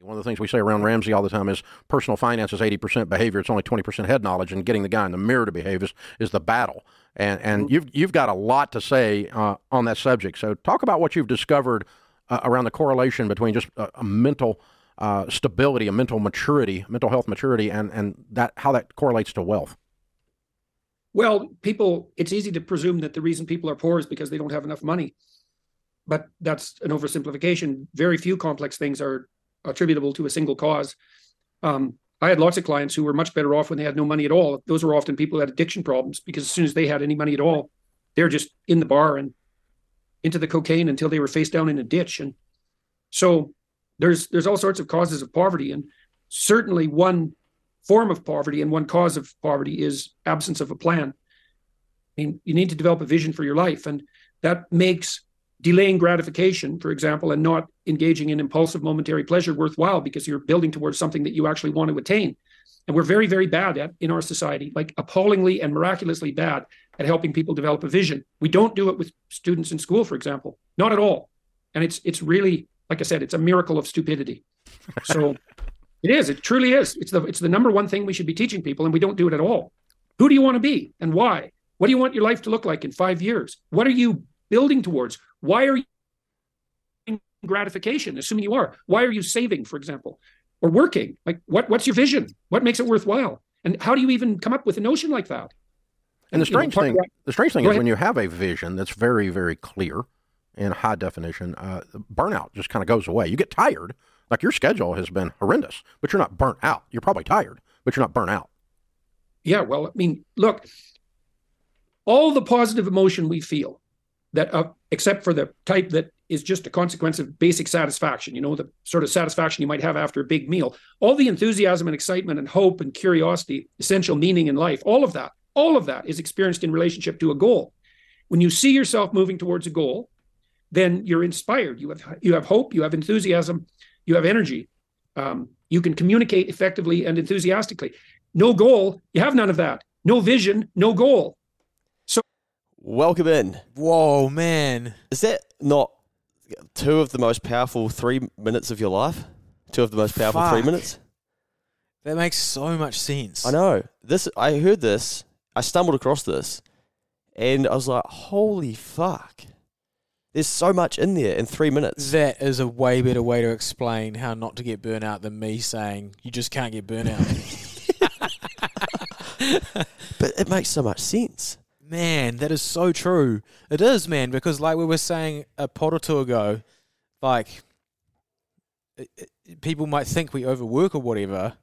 One of the things we say around Ramsey all the time is personal finance is 80% behavior. It's only 20% head knowledge, and getting the guy in the mirror to behave is, is the battle. And, and you've, you've got a lot to say uh, on that subject. So, talk about what you've discovered uh, around the correlation between just a, a mental uh, stability, a mental maturity, mental health maturity, and, and that how that correlates to wealth. Well, people, it's easy to presume that the reason people are poor is because they don't have enough money. But that's an oversimplification. Very few complex things are attributable to a single cause. Um, I had lots of clients who were much better off when they had no money at all. Those were often people who had addiction problems because as soon as they had any money at all, they're just in the bar and into the cocaine until they were face down in a ditch. And so there's there's all sorts of causes of poverty, and certainly one form of poverty and one cause of poverty is absence of a plan. I mean, you need to develop a vision for your life, and that makes delaying gratification, for example, and not engaging in impulsive momentary pleasure worthwhile because you're building towards something that you actually want to attain. And we're very, very bad at in our society, like appallingly and miraculously bad at helping people develop a vision. We don't do it with students in school, for example, not at all. And it's it's really, like I said, it's a miracle of stupidity. So it is, it truly is. It's the it's the number one thing we should be teaching people, and we don't do it at all. Who do you want to be and why? What do you want your life to look like in five years? What are you building towards? Why are you gratification, assuming you are? Why are you saving, for example, or working? Like, what, what's your vision? What makes it worthwhile? And how do you even come up with a notion like that? And the strange you know, thing, the strange thing is when you have a vision that's very, very clear in high definition, uh, burnout just kind of goes away. You get tired, like your schedule has been horrendous, but you're not burnt out. You're probably tired, but you're not burnt out. Yeah, well, I mean, look, all the positive emotion we feel, that uh, except for the type that is just a consequence of basic satisfaction, you know, the sort of satisfaction you might have after a big meal. All the enthusiasm and excitement and hope and curiosity, essential meaning in life, all of that, all of that is experienced in relationship to a goal. When you see yourself moving towards a goal, then you're inspired. You have you have hope, you have enthusiasm, you have energy. Um, you can communicate effectively and enthusiastically. No goal, you have none of that. No vision, no goal. Welcome in. Whoa, man. Is that not two of the most powerful three minutes of your life? Two of the most powerful Fuck. three minutes? That makes so much sense. I know. This I heard this. I stumbled across this and I was like, holy fuck. There's so much in there in three minutes. That is a way better way to explain how not to get burnout than me saying you just can't get burnout. but it makes so much sense. Man, that is so true. It is, man, because like we were saying a pot or two ago, like it, it, people might think we overwork or whatever,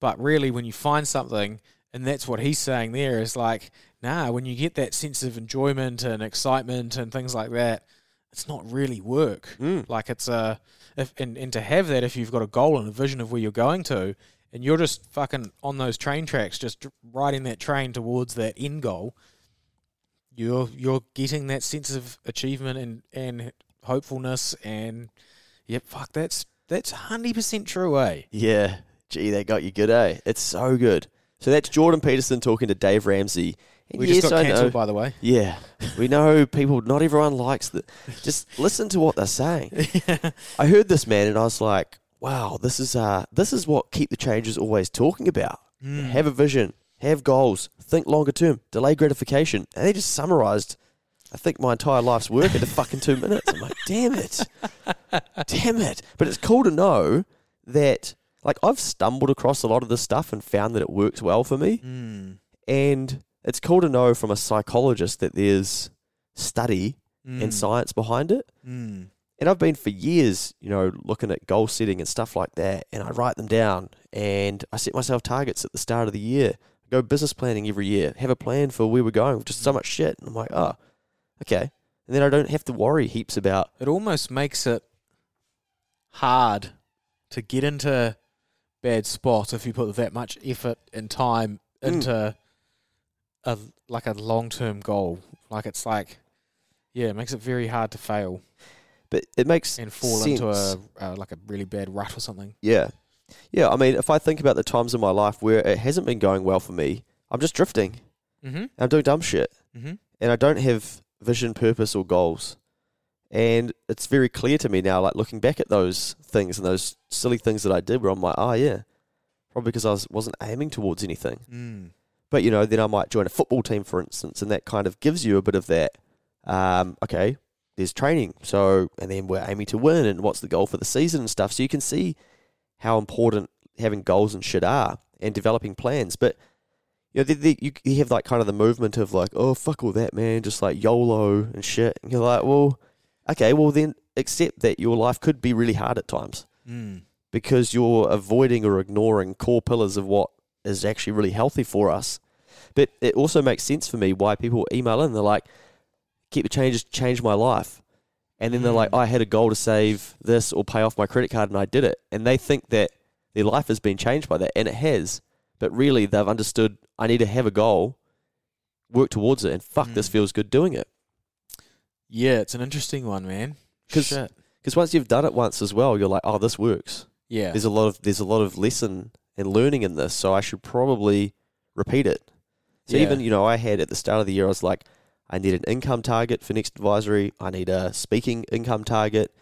but really when you find something, and that's what he's saying there is like, nah, when you get that sense of enjoyment and excitement and things like that, it's not really work. Mm. Like it's a, if and, and to have that if you've got a goal and a vision of where you're going to, and you're just fucking on those train tracks, just riding that train towards that end goal you're you're getting that sense of achievement and and hopefulness and yep, fuck, that's that's hundred percent true, eh? Yeah, gee, that got you good, eh? It's so good. So that's Jordan Peterson talking to Dave Ramsey. And we yes, just got cancelled, by the way. Yeah, we know people. Not everyone likes that. Just listen to what they're saying. yeah. I heard this man, and I was like, "Wow, this is uh, this is what keep the changes always talking about. Mm. Have a vision, have goals, think longer term, delay gratification. And they just summarized, I think, my entire life's work into fucking two minutes. I'm like, damn it. damn it. But it's cool to know that, like, I've stumbled across a lot of this stuff and found that it works well for me. Mm. And it's cool to know from a psychologist that there's study mm. and science behind it. Mm. And I've been for years, you know, looking at goal setting and stuff like that. And I write them down and I set myself targets at the start of the year go business planning every year, have a plan for where we're going, just so much shit. And I'm like, oh, okay. And then I don't have to worry heaps about. It almost makes it hard to get into bad spots if you put that much effort and time mm. into mm. a like a long term goal. Like it's like, yeah, it makes it very hard to fail. But it makes and fall sense. into a uh, like a really bad rut or something. Yeah, yeah, I mean, if I think about the times in my life where it hasn't been going well for me, I'm just drifting. Mm-hmm. I'm doing dumb shit. Mm-hmm. And I don't have vision, purpose, or goals. And it's very clear to me now, like looking back at those things and those silly things that I did, where I'm like, oh yeah, probably because I was, wasn't aiming towards anything. Mm. But you know, then I might join a football team, for instance, and that kind of gives you a bit of that. Um, okay, there's training, so and then we're aiming to win, and what's the goal for the season and stuff. So you can see how important having goals and shit are, and developing plans. But you know, the, the, you, you have like kind of the movement of like, oh fuck all that, man, just like YOLO and shit. And you're like, well, okay, well then accept that your life could be really hard at times Mm. because you're avoiding or ignoring core pillars of what is actually really healthy for us. But it also makes sense for me why people email in. They're like, keep the changes, change my life. And then they're like, Mm. I had a goal to save this or pay off my credit card and I did it. And they think that their life has been changed by that. And it has. But really, they've understood I need to have a goal, work towards it, and fuck, this Mm. feels good doing it. Yeah, it's an interesting one, man. Because once you've done it once as well, you're like, oh, this works. Yeah. there's a lot of there's a lot of lesson and learning in this, so I should probably repeat it. So Yeah. even you know, I had at the start of the year, I was like, I need an income target for next advisory. I need a speaking income target.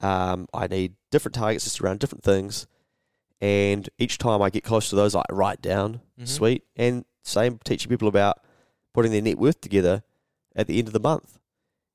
Um, I need different targets just around different things. And each time I get close to those, I write down, Mhm. sweet. And same teaching people about putting their net worth together at the end of the month.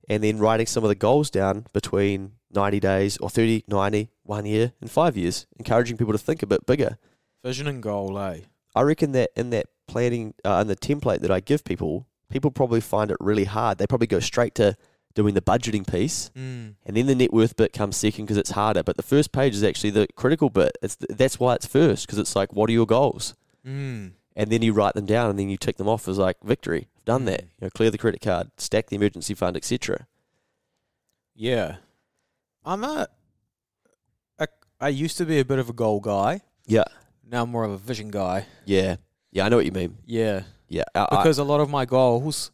And then writing some of the goals down between 90 days or 30, 90, one year, and five years, encouraging people to think a bit bigger. Vision and goal, eh? I reckon that in that planning, uh, in the template that I give people, people probably find it really hard. They probably go straight to doing the budgeting piece, Mm. and then the net worth bit comes second because it's harder. But the first page is actually the critical bit. It's th- that's why it's first because it's like, what are your goals? Mm. And then you write them down, and then you tick them off as like victory. I've done that. Mm. You know, clear the credit card, stack the emergency fund, etc. Yeah. I'm a, a. I used to be a bit of a goal guy. Yeah, Now I'm more of a vision guy. yeah, yeah. I know what you mean. Yeah. Yeah, I- Because a lot of my goals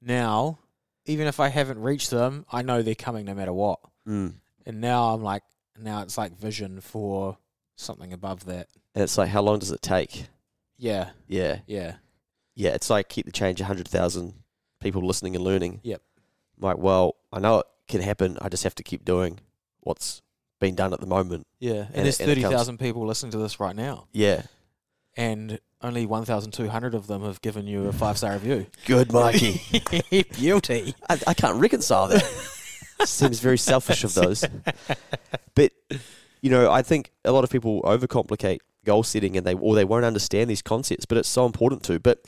now, even if I haven't reached them, I know they're coming no matter what. mm. And now I'm like, now it's like vision for something above that. and it's like, how long does it take? Yeah. Yeah, Yeah. yeah. It's like keep the change. hundred thousand people listening and learning. Yep. I'm like, well, I know it can happen. I just have to keep doing what's been done at the moment. Yeah. And And, there's it- and 30,000 people listening to this right now. Yeah. And only 1,200 of them have given you a five star review. Good, Mikey. Beauty. I, I can't reconcile that. Seems very selfish of those. But you know, I think a lot of people overcomplicate goal setting, and they or they won't understand these concepts. But it's so important to. But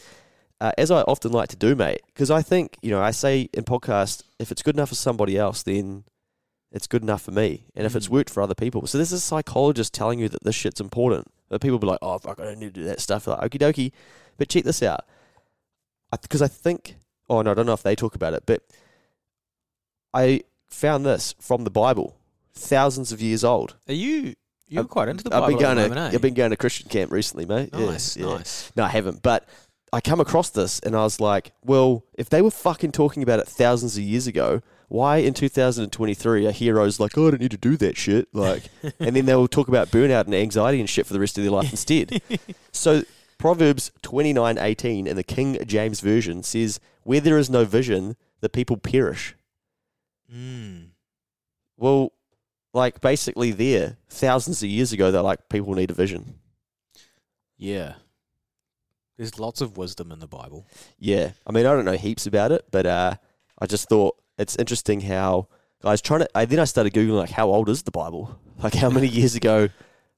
uh, as I often like to do, mate, because I think you know, I say in podcast, if it's good enough for somebody else, then it's good enough for me, and if it's Mm. worked for other people. So there's a psychologist telling you that this shit's important. But people be like, "Oh, fuck, I don't need to do that stuff." Like, okie dokie. But check this out, because I think. Oh no, I don't know if they talk about it, but I found this from the Bible, thousands of years old. Are you. You're I've- quite into the Bible. I've been going at the to moment, eh? I've been going to Christian camp recently, mate. Yeah, Nice, yeah. nice. No, I haven't. But I come across this and I was like, well, if they were fucking talking about it thousands of years ago, why in 2023 are heroes like, oh, I don't need to do that shit? Like, and then they'll talk about burnout and anxiety and shit for the rest of their life instead. So Proverbs 29:18 in the King James version says, "Where there is no vision, the people perish." Mm. Well, like basically there, thousands of years ago, they're like, people need a vision. Yeah. There's lots of wisdom in the Bible. Yeah, I mean, I don't know heaps about it, but uh, I just thought it's interesting how guys trying to. I, then I started googling like, how old is the Bible? Like, how many years ago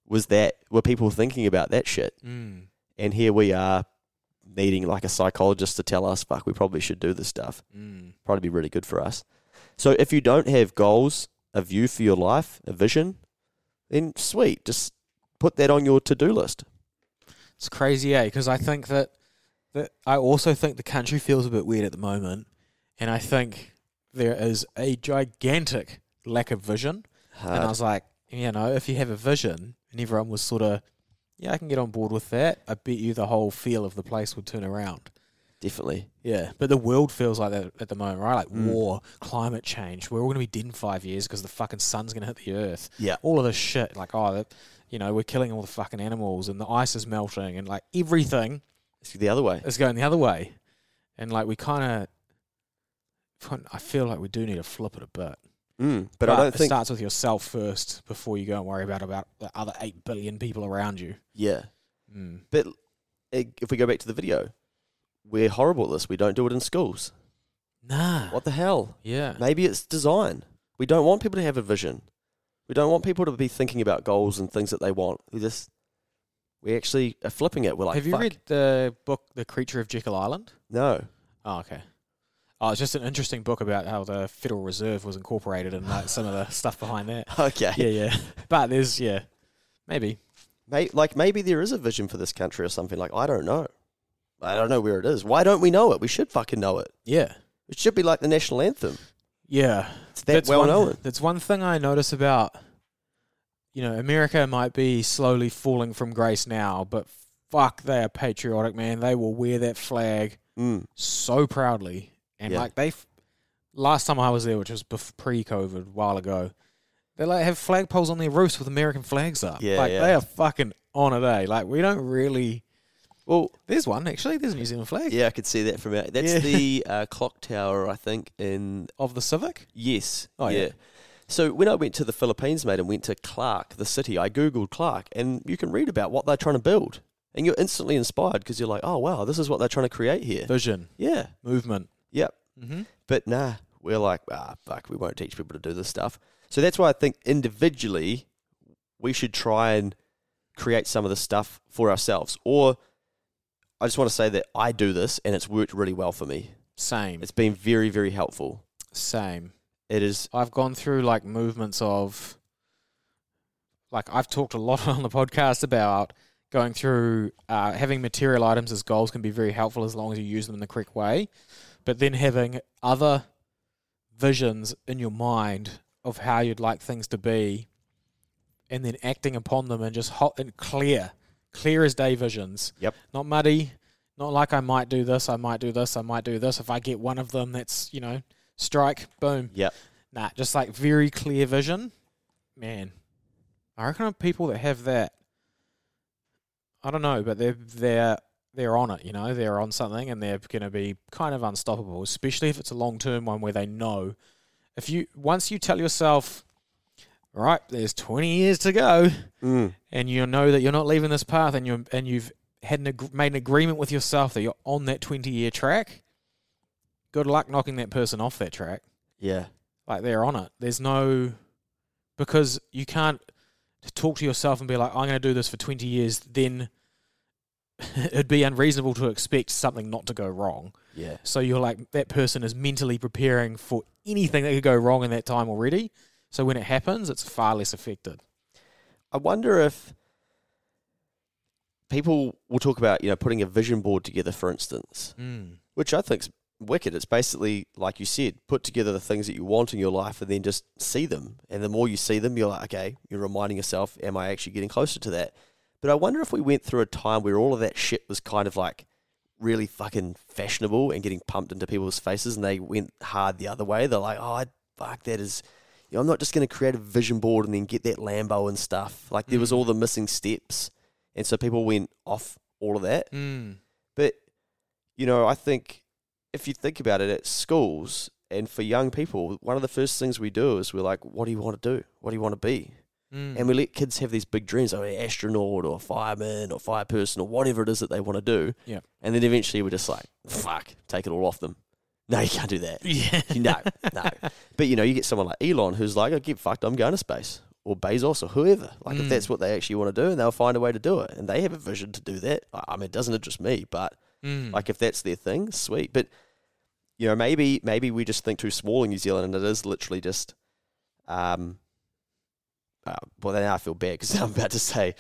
was that? Were people thinking about that shit? Mm. And here we are, needing like a psychologist to tell us, fuck, we probably should do this stuff. Mm. Probably be really good for us. So if you don't have goals, a view for your life, a vision, then sweet, just put that on your to-do list. It's crazy, eh? Because I think that that I also think the country feels a bit weird at the moment, and I think there is a gigantic lack of vision. And I was like, you know, if you have a vision, and everyone was sort of, yeah, I can get on board with that. I bet you the whole feel of the place would turn around. Definitely. Yeah, but the world feels like that at the moment, right? Like Mm. war, climate change. We're all going to be dead in five years because the fucking sun's going to hit the earth. Yeah. All of this shit, like oh, that, you know, we're killing all the fucking animals, and the ice is melting, and like everything It's the other way. is going the other way, and like we kind of, I feel like we do need to flip it a bit. Mm, but, I don't it think. starts with yourself first before you go and worry about about the other eight billion people around you. Yeah. Mm. But eh, if we go back to the video, we're horrible at this. We don't do it in schools. Nah. What the hell? Yeah. Maybe it's design. We don't want people to have a vision. We don't want people to be thinking about goals and things that they want. We just, we actually are flipping it. We're like, Have you Fuck. read the book The Creature of Jekyll Island? No. Oh, okay. Oh, it's just an interesting book about how the Federal Reserve was incorporated and like some of the stuff behind that. Okay. Yeah, yeah. But there's yeah, maybe. May, like maybe there is a vision for this country or something. Like I don't know. I don't know where it is. Why don't we know it? We should fucking know it. Yeah, It should be like the national anthem. yeah. It's that that's well one, known. That's one thing I notice about. You know, America might be slowly falling from grace now, but fuck, they are patriotic, man. They will wear that flag Mm. so proudly, and Yeah. like they. f- Last time I was there, which was bef- pre-COVID, a while ago, they like have flagpoles on their roofs with American flags up. Yeah, like yeah. they are fucking on a day. Like we don't really. Well, There's one actually. There's a New Zealand flag yeah, I could see that from out. That's Yeah. the uh, clock tower, I think. In of the Civic. yes, Oh, yeah. yeah. So when I went to the Philippines, mate, and went to Clark, the city, I googled Clark, and you can read about what they're trying to build, and you're instantly inspired because you're like, oh wow, this is what they're trying to create here. Vision, Yeah, movement. Yep. Mm-hmm. But nah, we're like, ah, fuck, we won't teach people to do this stuff. So that's why I think individually we should try and create some of the stuff for ourselves. Or I just want to say that I do this and it's worked really well for me. Same. It's been very, very helpful. Same. It is, I've gone through like movements of like I've talked a lot on the podcast about going through uh, having material items as goals can be very helpful as long as you use them in the correct way, but then having other visions in your mind of how you'd like things to be, and then acting upon them and just hot and clear, clear as day visions. Yep. Not muddy. Not like I might do this, I might do this, I might do this. If I get one of them, that's you know, strike, boom. Yep. Nah, just like very clear vision. Man, I reckon people that have that, I don't know, but they're they're they're on it. You know, they're on something, and they're going to be kind of unstoppable. Especially if it's a long term one where they know. If you once you tell yourself, right, there's 20 years to go, mm, and you know that you're not leaving this path, and you and you've had an ag- made an agreement with yourself that you're on that 20 year track. Good luck knocking that person off that track yeah, like they're on it. There's no because you can't talk to yourself and be like, I'm going to do this for 20 years. Then it'd be unreasonable to expect something not to go wrong. yeah. So you're like that person is mentally preparing for anything that could go wrong in that time already. So when it happens, it's far less affected. I wonder if people will talk about, you know, putting a vision board together, for instance. Mm. which I think's wicked. It's basically like you said, put together the things that you want in your life and then just see them. And the more you see them, you're like, okay, you're reminding yourself, am I actually getting closer to that? But I wonder if we went through a time where all of that shit was kind of like really fucking fashionable and getting pumped into people's faces and they went hard the other way. They're like, oh, fuck, that is. You know, I'm not just going to create a vision board and then get that Lambo and stuff. Like there was Mm. all the missing steps, and so people went off all of that. Mm. But you know, I think if you think about it, at schools and for young people, one of the first things we do is we're like, "What do you want to do? What do you want to be?" Mm. And we let kids have these big dreams, like an astronaut or a fireman or fire person or whatever it is that they want to do. Yeah. And then eventually we're just like, "Fuck, take it all off them." No, you can't do that. yeah. no, no. But you know, you get someone like Elon who's like, "I get fucked. I'm going to space." Or Bezos or whoever. Like, if Mm. that's what they actually want to do, and they'll find a way to do it, and they have a vision to do that. I I mean, it doesn't interest me, but Mm. like if that's their thing, sweet. But you know, maybe maybe we just think too small in New Zealand, and it is literally just, um, uh, well, then I feel bad because I'm about to say,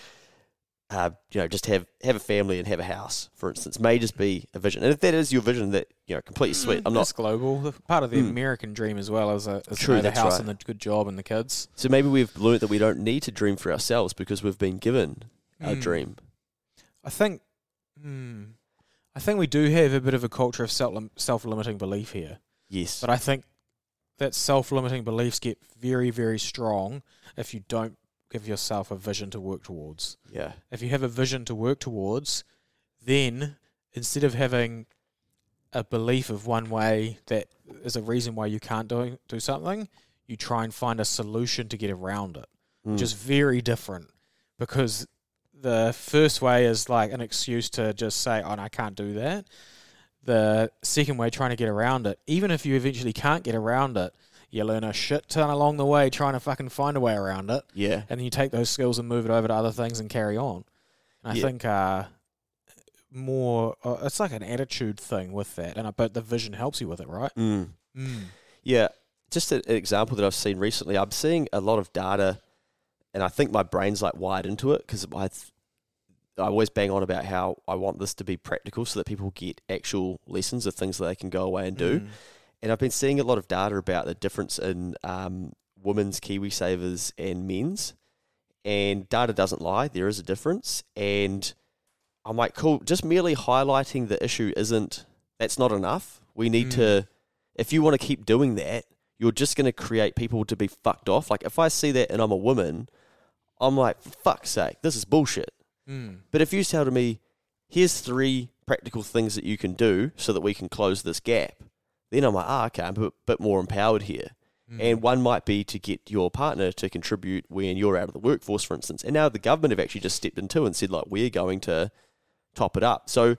uh, you know, just have have a family and have a house, for instance, may just be a vision. And if that is your vision, that you know, completely sweet. I'm not. That's global. Part of the Mm. American dream as well is, a, is True, the house right. and the good job and the kids. So maybe we've learned that we don't need to dream for ourselves because we've been given our Mm. dream. I think, hmm, I think we do have a bit of a culture of self self limiting belief here, Yes. but I think that self limiting beliefs get very very strong if you don't give yourself a vision to work towards. yeah. If you have a vision to work towards, then instead of having a belief of one way that is a reason why you can't do do something, you try and find a solution to get around it, Mm. which is very different because the first way is like an excuse to just say, "Oh, no, I can't do that." The second way, trying to get around it, even if you eventually can't get around it, you learn a shit ton along the way trying to fucking find a way around it, yeah. and then you take those skills and move it over to other things and carry on. And I Yeah. think uh, more, uh, it's like an attitude thing with that, and I bet the vision helps you with it, right? Mm. Mm. Yeah, just an example that I've seen recently. I'm seeing a lot of data, and I think my brain's like wired into it because I, th- I always bang on about how I want this to be practical so that people get actual lessons of things that they can go away and do. Mm. And I've been seeing a lot of data about the difference in um, women's KiwiSavers and men's. And data doesn't lie, there is a difference. And I'm like, cool, just merely highlighting the issue isn't, that's not enough. We need Mm. to, if you want to keep doing that, you're just going to create people to be fucked off. Like, if I see that and I'm a woman, I'm like, fuck's sake, this is bullshit. Mm. But if you tell to me, here's three practical things that you can do so that we can close this gap, then I'm like, ah, okay, I'm a bit, more empowered here. Mm. And one might be to get your partner to contribute when you're out of the workforce, for instance. And now the government have actually just stepped in into and said, like, we're going to top it up. So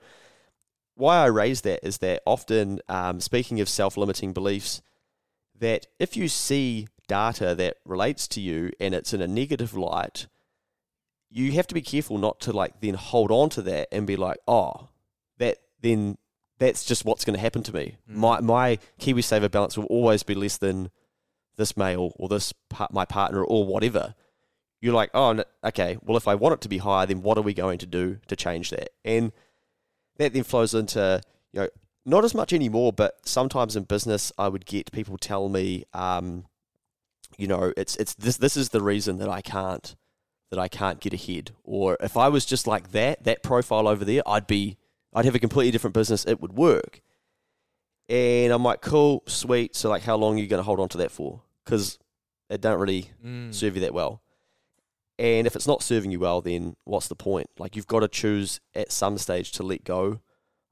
why I raise that is that often, um, speaking of self-limiting beliefs, that if you see data that relates to you and it's in a negative light, you have to be careful not to like then hold on to that and be like, oh, that then that's just what's going to happen to me. Mm. My my KiwiSaver balance will always be less than this male or this part, my partner or whatever. You're like, oh, okay. Well, if I want it to be higher, then what are we going to do to change that? And that then flows into you know not as much anymore, but sometimes in business, I would get people tell me, um, you know, it's it's this this is the reason that I can't that I can't get ahead. Or if I was just like that, that profile over there, I'd be I'd have a completely different business. It would work. And I'm like, cool, sweet. So like, how long are you going to hold on to that for? Because it don't really Mm. serve you that well. And if it's not serving you well, then what's the point? Like you've got to choose at some stage to let go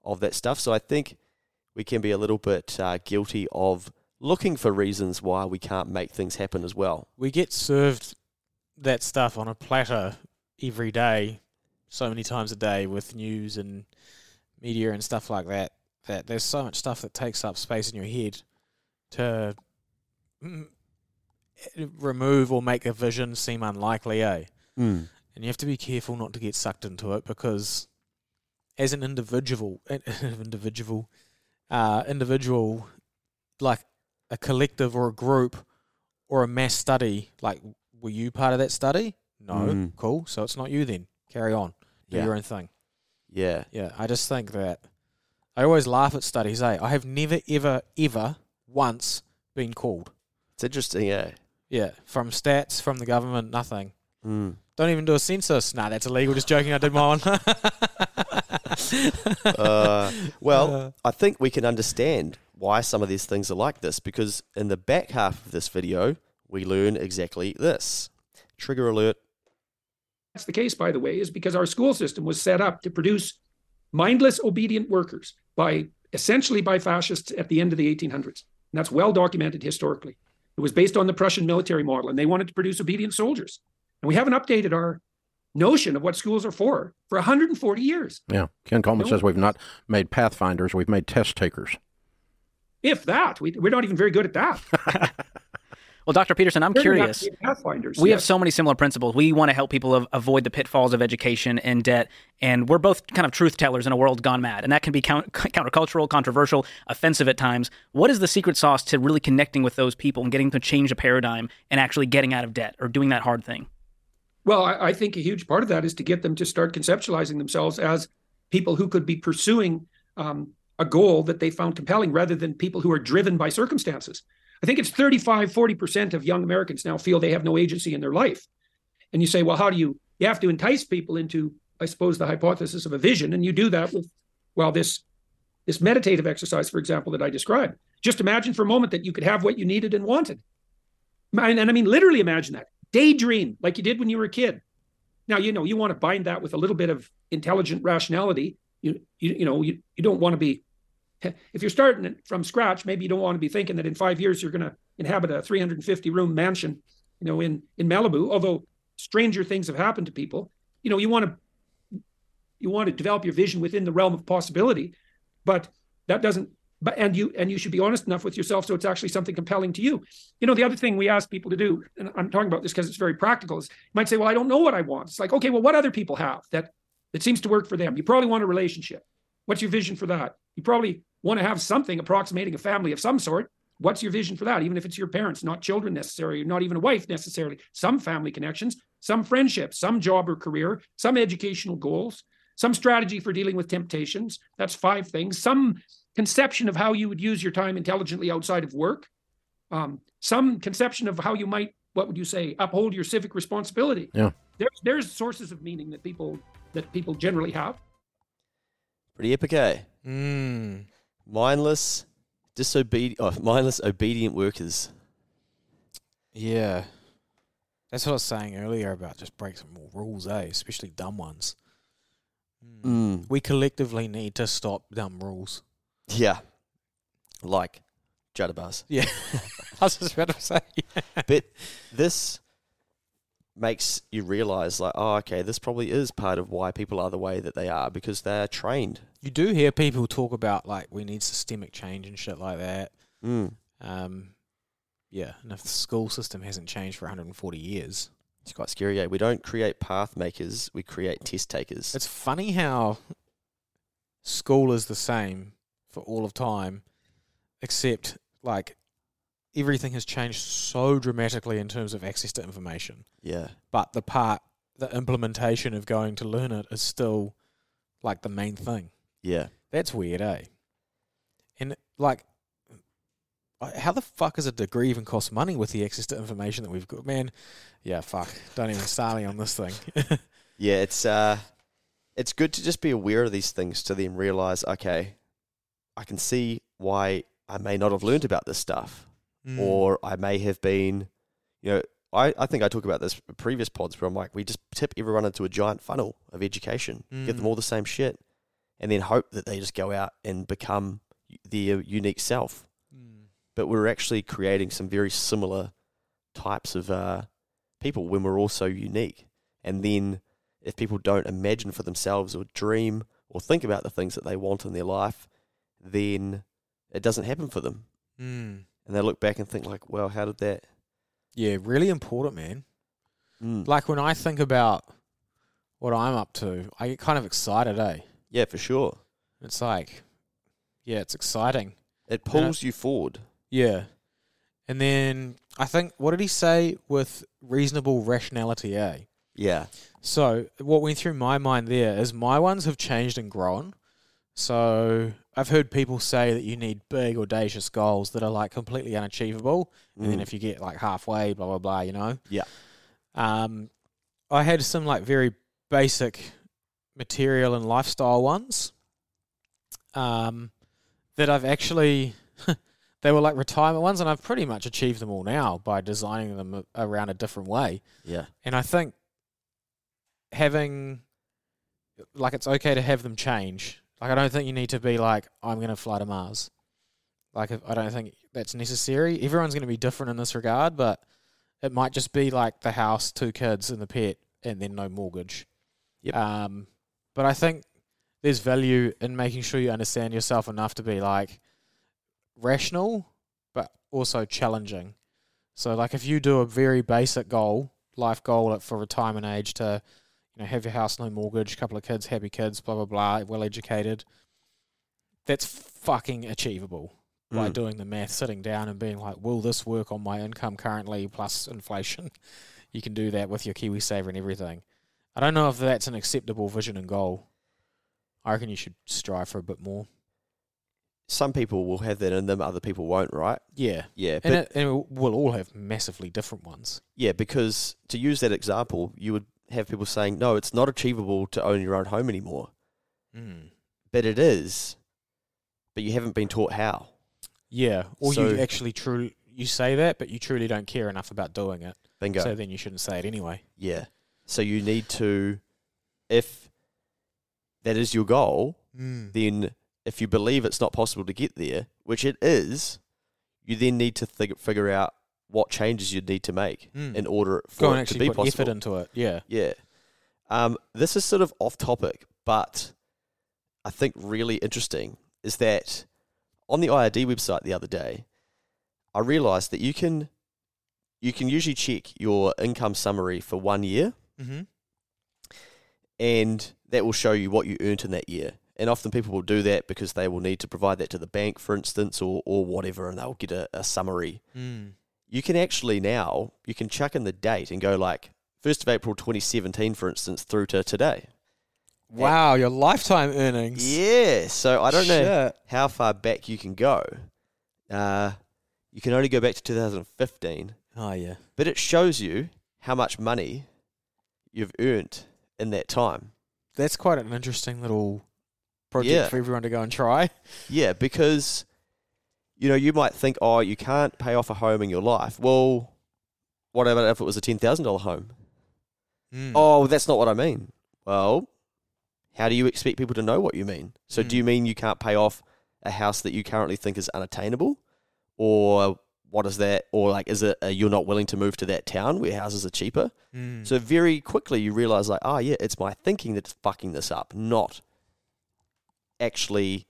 of that stuff. So I think we can be a little bit uh, guilty of looking for reasons why we can't make things happen as well. we get served that stuff on a platter every day, so many times a day with news and media and stuff like that. That there's so much stuff that takes up space in your head to remove or make a vision seem unlikely, eh? Mm. And you have to be careful not to get sucked into it because, as an individual, an individual, uh, individual, like a collective or a group or a mass study, like were you part of that study? No, Mm. cool. So it's not you then. Carry on, do Yeah. your own thing. Yeah. Yeah, I just think that I always laugh at studies. Eh? I have never, ever, ever once been called. It's interesting, yeah. Yeah, from stats, from the government, nothing. Mm. Don't even do a census. Nah, that's illegal. Just joking. I did my own. Uh, well, Uh. I think we can understand why some of these things are like this because in the back half of this video, we learn exactly this. Trigger alert. That's the case, by the way, is because our school system was set up to produce mindless, obedient workers by essentially by fascists at the end of the 1800s. And that's well documented historically. It was based on the Prussian military model, and they wanted to produce obedient soldiers. And we haven't updated our notion of what schools are for for 140 years, Yeah. Ken Coleman No. says we've not made pathfinders, we've made test takers. if that. We, we're not even very good at that. Well, Dr. Peterson, I'm curious. Pathfinders. We have so many similar principles. We want to help people av- avoid the pitfalls of education and debt, and we're both kind of truth tellers in a world gone mad, and that can be count- countercultural, controversial, offensive at times. What is the secret sauce to really connecting with those people and getting them to change a paradigm and actually getting out of debt or doing that hard thing? Well, I, I think a huge part of that is to get them to start conceptualizing themselves as people who could be pursuing um, a goal that they found compelling rather than people who are driven by circumstances. I think it's 35, 40% of young Americans now feel they have no agency in their life. And you say, well, how do you, you have to entice people into, I suppose, the hypothesis of a vision. And you do that with, well, this, this meditative exercise, for example, that I described. Just imagine for a moment that you could have what you needed and wanted. And, and I mean, literally imagine that daydream like you did when you were a kid. Now, you know, you want to bind that with a little bit of intelligent rationality. You, you, you know, you, you don't want to be if you're starting from scratch, maybe you don't want to be thinking that in five years you're going to inhabit a 350 room mansion, you know, in in Malibu. Although stranger things have happened to people, you know, you want to you want to develop your vision within the realm of possibility, but that doesn't. But and you and you should be honest enough with yourself so it's actually something compelling to you. You know, the other thing we ask people to do, and I'm talking about this because it's very practical, is you might say, "Well, I don't know what I want." It's like, okay, well, what other people have that that seems to work for them? You probably want a relationship. What's your vision for that? You probably want to have something approximating a family of some sort. What's your vision for that? Even if it's your parents, not children necessarily, not even a wife necessarily, some family connections, some friendships, some job or career, some educational goals, some strategy for dealing with temptations. That's five things. Some conception of how you would use your time intelligently outside of work. Um, some conception of how you might, what would you say, uphold your civic responsibility. Yeah. There's there's sources of meaning that people that people generally have. Pretty epic, eh? Mm. Mindless, disobedient, oh, mindless, obedient workers. Yeah. That's what I was saying earlier about just break some more rules, eh? Especially dumb ones. Mm. We collectively need to stop dumb rules. Yeah, like Judabuzz. Yeah. I was just about to say. but this makes you realize, like, oh, okay, this probably is part of why people are the way that they are because they're trained. You do hear people talk about like we need systemic change and shit like that. Mm. Um, yeah, and if the school system hasn't changed for 140 years, It's quite scary. Yeah, we don't create path makers; we create test takers. it's funny how school is the same for all of time, except like everything has changed so dramatically in terms of access to information. yeah, But the part, the implementation of going to learn it is still like the main thing. yeah. That's weird, eh? And like, how the fuck is a degree even cost money with the access to information that we've got? Man, yeah, fuck. Don't even start me on this thing. Yeah, it's uh it's good to just be aware of these things to then realize, okay, I can see why I may not have learned about this stuff. Mm. Or I may have been, you know, I, I think I talk about this in previous pods where I'm like, we just tip everyone into a giant funnel of education, give them Mm. all the same shit, and then hope that they just go out and become their unique self. Mm. But we're actually creating some very similar types of uh, people when we're all so unique. And then if people don't imagine for themselves or dream or think about the things that they want in their life, then it doesn't happen for them. Mm. And they look back and think like, well, how did that? Yeah, really important, man. Mm. Like when I think about what I'm up to, I get kind of excited, eh? Yeah, for sure. It's like, yeah, it's exciting. It pulls you forward. Yeah. And then I think, what did he say with reasonable rationality, eh? Yeah. So what went through my mind there is my ones have changed and grown. So I've heard people say that you need big audacious goals that are like completely unachievable, and then Mm. if you get like halfway, blah blah blah, you know. Yeah. Um, I had some like very basic material and lifestyle ones. Um, that I've actually. They were like retirement ones, and I've pretty much achieved them all now by designing them around a different way. Yeah. And I think having like it's okay to have them change. Like I don't think you need to be like I'm going to fly to Mars. Like if, I don't think that's necessary. Everyone's going to be different in this regard, but it might just be like the house, two kids, and the pet, and then no mortgage. Yep. Um, but I think there's value in making sure you understand yourself enough to be like rational, but also challenging. So, like, if you do a very basic goal, life goal for retirement age to, you know, have your house, no mortgage, couple of kids, happy kids, blah blah blah, well educated, that's fucking achievable by Mm. doing the math, sitting down and being like, will this work on my income currently plus inflation? You can do that with your KiwiSaver and everything. I don't know if that's an acceptable vision and goal. I reckon you should strive for a bit more. Some people will have that in them, other people won't, right? Yeah. Yeah. But And, it, and we'll all have massively different ones. Yeah, because to use that example, you would have people saying, no, it's not achievable to own your own home anymore. Mm. But it is, but you haven't been taught how. Yeah. Or So- you actually truly you say that, but you truly don't care enough about doing it. Bingo. So then you shouldn't say it anyway. yeah. So you need to, if that is your goal, Mm. then if you believe it's not possible to get there, which it is, you then need to fig- figure out what changes you'd need to make Mm. in order Go for and it to be put possible. effort into it. Yeah. Yeah. Um, this is sort of off topic, but I think really interesting is that on the IRD website the other day, I realized that you can you can usually check your income summary for one year Mm-hmm. and that will show you what you earned in that year. And often people will do that because they will need to provide that to the bank, for instance, or, or whatever, and they'll get a, a summary. Mm. You can actually now, you can chuck in the date and go like 1st of April 2017, for instance, through to today. Wow, your lifetime earnings. Yeah, so I don't know how far back you can go. Uh, you can only go back to 2015, Oh yeah. but it shows you how much money you've earned in that time. That's quite an interesting little project Yeah. for everyone to go and try. Yeah, because you know you might think, oh, you can't pay off a home in your life. Well, what about if it was a ten thousand dollar home? Mm. Oh, that's not what I mean. Well, how do you expect people to know what you mean? So, do Mm. you mean you can't pay off a house that you currently think is unattainable, or what is that? Or like, is it uh, you're not willing to move to that town where houses are cheaper? Mm. So very quickly you realize like, oh yeah, it's my thinking that's fucking this up, not actually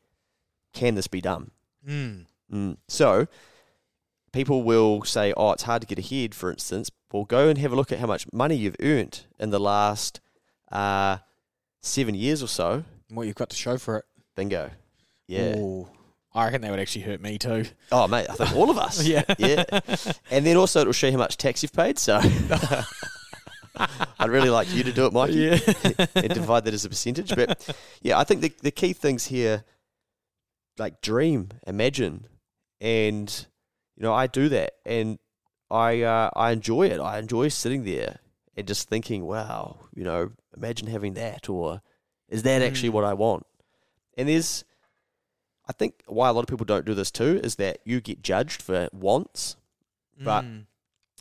can this be done. Mm. Mm. So people will say, oh, it's hard to get ahead, for instance. Well, go and have a look at how much money you've earned in the last uh, seven years or so. what you've got to show for it. Bingo. Yeah. Ooh. I reckon that would actually hurt me too. Oh, mate, I think all of us. Yeah. Yeah. And then also it'll show you how much tax you've paid. So I'd really like you to do it, Mikey. Yeah. and divide that as a percentage. But yeah, I think the the key things here, like dream, imagine, and you know, I do that, and I uh, I enjoy it. I enjoy sitting there and just thinking, wow, you know, imagine having that, or is that actually Mm. what I want? And there's, I think, why a lot of people don't do this too is that you get judged for wants, But- Mm.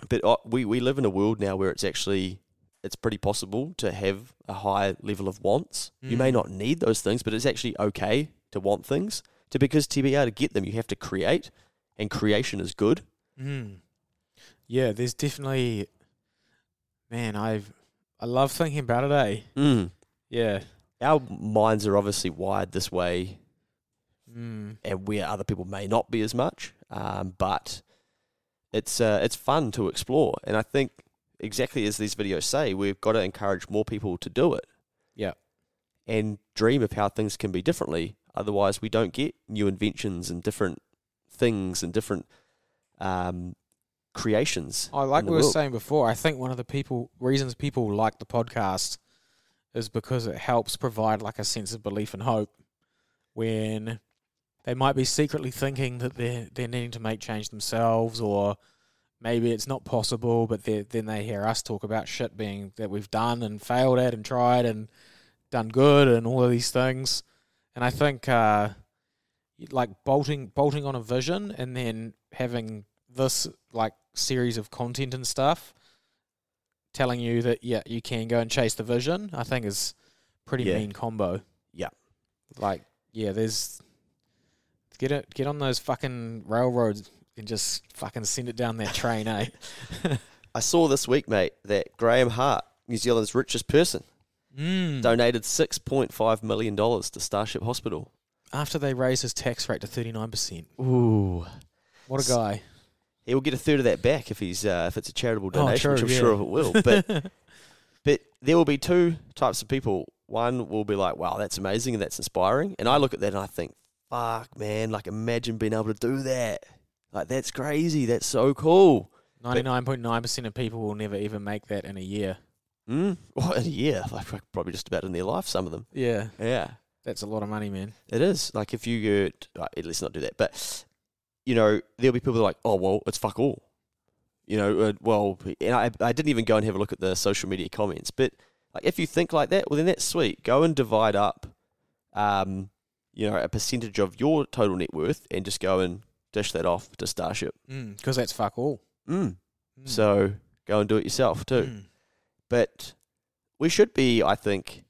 but uh, we we live in a world now where it's actually it's pretty possible to have a high level of wants. You may Mm. not need those things, but it's actually okay to want things. To because to be able to get them, you have to create, and creation is good. Mm. Yeah, there's definitely man, I've I love thinking about it, eh? Mm. Yeah. Our minds are obviously wired this way, Mm. and where other people may not be as much. Um, but it's uh, it's fun to explore, and I think exactly as these videos say, we've got to encourage more people to do it. Yeah. and dream of how things can be differently. Otherwise, we don't get new inventions and different things and different um, creations. I like we were world. saying before, I think one of the people reasons people like the podcast is because it helps provide like a sense of belief and hope when they might be secretly thinking that they're they're needing to make change themselves or maybe it's not possible but then they hear us talk about shit being that we've done and failed at and tried and done good and all of these things and I think uh like bolting bolting on a vision and then having this like series of content and stuff telling you that yeah you can go and chase the vision i think is pretty Yeah. mean combo Yeah. like yeah there's get it get on those fucking railroads and just fucking send it down that train eh I saw this week, mate, that Graeme Hart, New Zealand's richest person, mm. donated six point five million dollars to Starship Hospital. after they raise his tax rate to 39% Ooh, what a guy he will get a third of that back if he's uh, if it's a charitable Oh, donation, which I'm yeah. sure it will. But but there will be two types of people. One will be like, "Wow, that's amazing and that's inspiring," and I look at that and I think, "Fuck, man! Like, imagine being able to do that. Like, that's crazy. That's so cool." 99.9% of people will never even make that in a year Mm. Well, in a year, like probably just about in their life, some of them. yeah Yeah. that's a lot of money man It is like if you get, right, let's not do that. But you know, there'll be people that are like, oh well, it's fuck all. You know, uh, well, and I, I didn't even go and have a look at the social media comments. But like, if you think like that, well, then that's sweet. Go and divide up, um, you know, a percentage of your total net worth, and just go and dish that off to Starship. because that's fuck all Mm. Mm. So go and do it yourself too. But we should be, I think.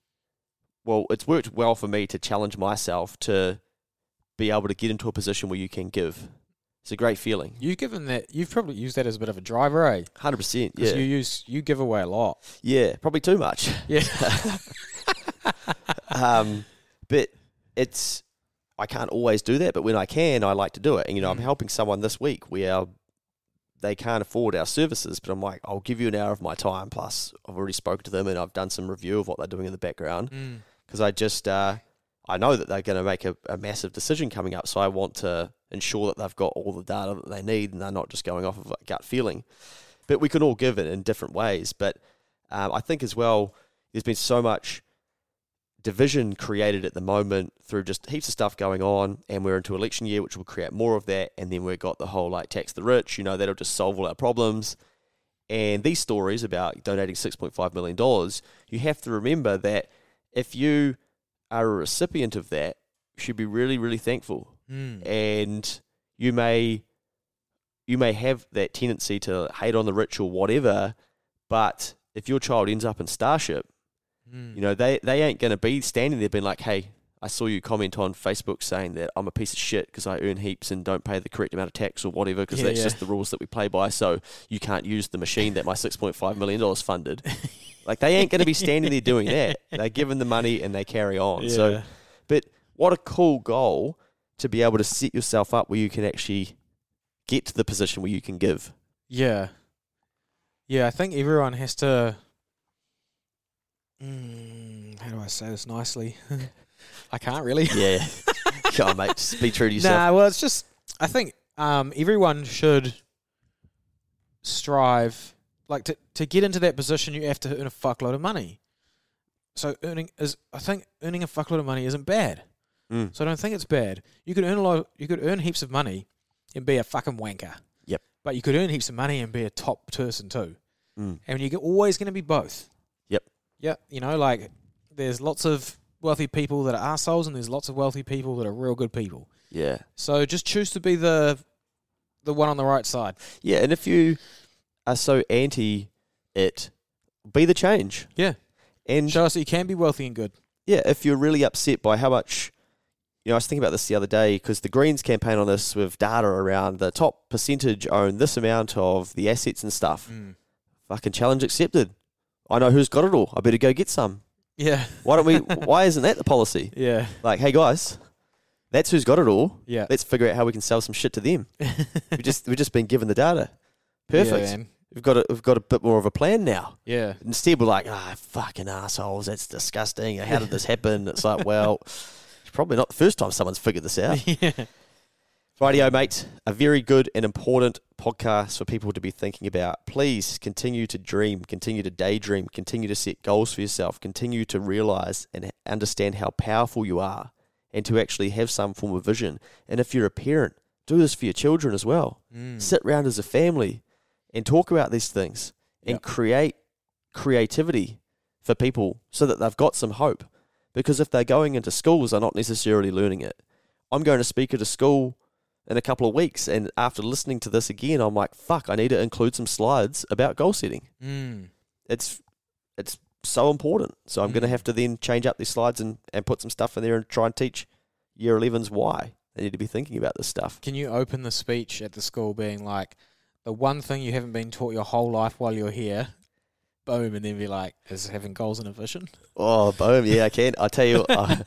Well, it's worked well for me to challenge myself to be able to get into a position where you can give. It's a great feeling. You've given that. You've probably used that as a bit of a driver, eh? Hundred percent. Yeah. you use you give away a lot. yeah. Probably too much. Yeah. um, but it's I can't always do that, but when I can, I like to do it. And you know, I'm Mm. helping someone this week where they can't afford our services, but I'm like, I'll give you an hour of my time. Plus, I've already spoken to them and I've done some review of what they're doing in the background Mm. because I just uh, I know that they're going to make a, a massive decision coming up, so I want to ensure that they've got all the data that they need and they're not just going off of a gut feeling. But we can all give it in different ways. But um, I think as well, there's been so much division created at the moment through just heaps of stuff going on, and we're into election year, which will create more of that. And then we've got the whole like tax the rich, you know, that'll just solve all our problems. And these stories about donating $6.5 million, you have to remember that if you are a recipient of that, you should be really, really thankful. Mm. And you may you may have that tendency to hate on the rich or whatever, but if your child ends up in Starship, Mm. you know, they, they ain't going to be standing there being like, hey, I saw you comment on Facebook saying that I'm a piece of shit because I earn heaps and don't pay the correct amount of tax or whatever because Yeah, that's yeah. just the rules that we play by. So you can't use the machine that my $6.5 million funded. like, they ain't going to be standing there doing that. They're given the money and they carry on. So, but what a cool goal to be able to set yourself up where you can actually get to the position where you can give. Yeah. Yeah, I think everyone has to. Mm, how do I say this nicely? I can't really. Yeah. Come on, mate. Just be true to yourself. Nah, well, it's just I think um, everyone should strive like to to get into that position. You have to earn a fuckload of money. So earning is I think earning a fuckload of money isn't bad. Mm. So I don't think it's bad. You could earn a lot. You could earn heaps of money and be a fucking wanker. Yep. But you could earn heaps of money and be a top person too. Mm. And you're always going to be both. Yep. Yeah. You know, like there's lots of wealthy people that are assholes, and there's lots of wealthy people that are real good people. Yeah. So just choose to be the the one on the right side. Yeah. And if you are so anti it, be the change. Yeah. And Show us that you can be wealthy and good. yeah, if you're really upset by how much, you know, I was thinking about this the other day because the Greens campaign on this with data around the top percentage own this amount of the assets and stuff. Mm. Fucking challenge accepted. I know who's got it all. I better go get some. Yeah. Why don't we? why isn't that the policy? Yeah. Like, hey guys, that's who's got it all. Yeah. Let's figure out how we can sell some shit to them. we just we've just been given the data. Perfect. Yeah, we've got a, we've got a bit more of a plan now. Yeah. Instead, we're like, ah, fucking assholes. That's disgusting. How did this happen? It's like, well, it's probably not the first time someone's figured this out. yeah. Rightio, mate. A very good and important podcast for people to be thinking about. Please continue to dream, continue to daydream, continue to set goals for yourself, continue to realize and understand how powerful you are, and to actually have some form of vision. And if you're a parent, do this for your children as well. Mm. Sit around as a family and talk about these things and Yep. create creativity for people so that they've got some hope. Because if they're going into schools, they're not necessarily learning it. I'm going to speak at a school in a couple of weeks, and after listening to this again, I'm like, fuck, I need to include some slides about goal setting. Mm. It's it's so important. So I'm going to Mm. have to then change up these slides and, and put some stuff in there and try and teach year 11s why they need to be thinking about this stuff. Can you open the speech at the school being like, the one thing you haven't been taught your whole life while you're here, boom, and then be like, is having goals and a vision? Oh, boom! Yeah, I can. I'll tell you. I,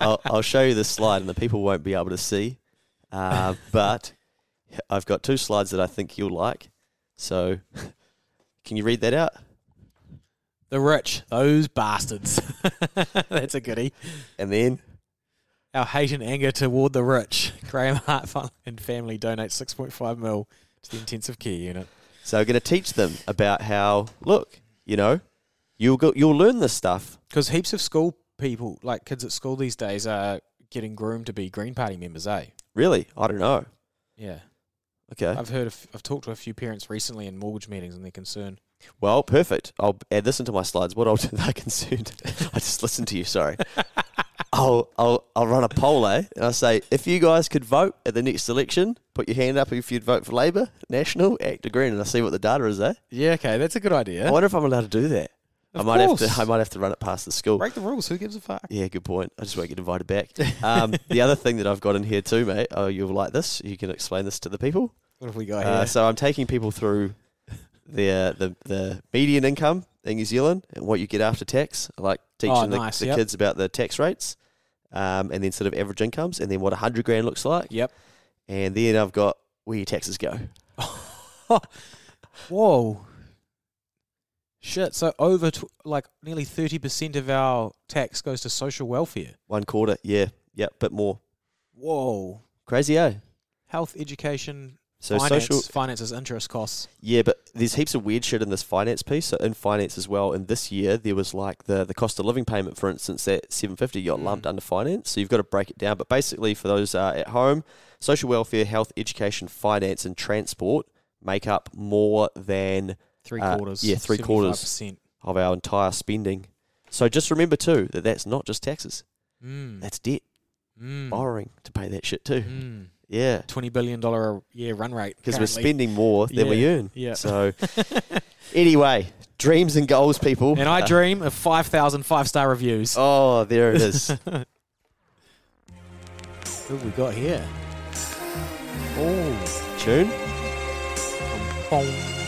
I'll, I'll show you this slide, and the people won't be able to see. Uh, but I've got two slides that I think you'll like. So, can you read that out? The rich, those bastards. That's a goodie. And then, Our hate and anger toward the rich. Graeme Hart and family donate 6.5 mil to the intensive care unit. so we're going to teach them about how. Look, you know, you'll go, you'll learn this stuff. Because heaps of school people, like kids at school these days, are getting groomed to be Green Party members, eh? Really, I don't know. Yeah. Okay. I've heard, of, I've talked to a few parents recently in mortgage meetings and they're concerned. Well, perfect. I'll add this into my slides. What I'll do, they're concerned. I just listened to you. Sorry. I'll I'll I'll run a poll, eh? And I say, if you guys could vote at the next election, put your hand up if you'd vote for Labour, National, Act of Green, and I see what the data is, eh? Yeah, okay, that's a good idea. I wonder if I'm allowed to do that. I Of might have to. I might have to run it past the school. Break the rules. Who gives a fuck? Yeah, good point. I just won't get invited back. Um, the other thing that I've got in here too, mate. Oh, you'll like this. You can explain this to the people. What have we got Uh, here? so I'm taking people through their the the median income in New Zealand and what you get after tax. I like teaching Oh, the, the yep. kids about the tax rates, um, and then sort of average incomes, and then what a hundred grand looks like. yep. And then I've got where your taxes go. Whoa. Shit. So over tw- like nearly thirty percent of our tax goes to social welfare. One quarter, yeah, Yeah. bit more. Whoa. Crazy, eh? Health, education, So finance, social, finances, interest costs. Yeah, but there's heaps of weird shit in this finance piece. So in finance as well, and this year there was like the the cost of living payment, for instance, that 750 got Mm. lumped under finance. So you've got to break it down. But basically, for those uh, at home, social welfare, health, education, finance, and transport make up more than Three Uh, quarters. yeah, three quarters. of our entire spending. So just remember too that that's not just taxes; Mm. that's debt, Mm. borrowing to pay that shit too. Mm. Yeah, Twenty billion dollar a year run rate. because we're spending more than we earn. yeah. So anyway, dreams and goals, people. And I Uh, dream of 5,000 five star reviews. Oh, there it is. What have we got here? Oh, Tune. boom.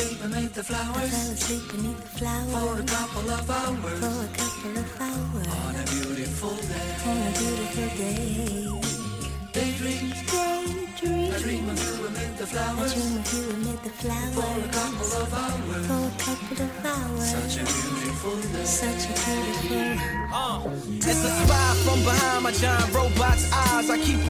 Asleep beneath the I fell flowers asleep beneath the flowers for a couple of hours for a couple of hours on a beautiful day. on a beautiful day. Daydream, Daydream. I dream of you amid the I flowers dream of you amid the for a couple of hours. for a couple of hours. Such a beautiful day. Such a beautiful uh, It's a spy from behind my giant robot's eyes. I keep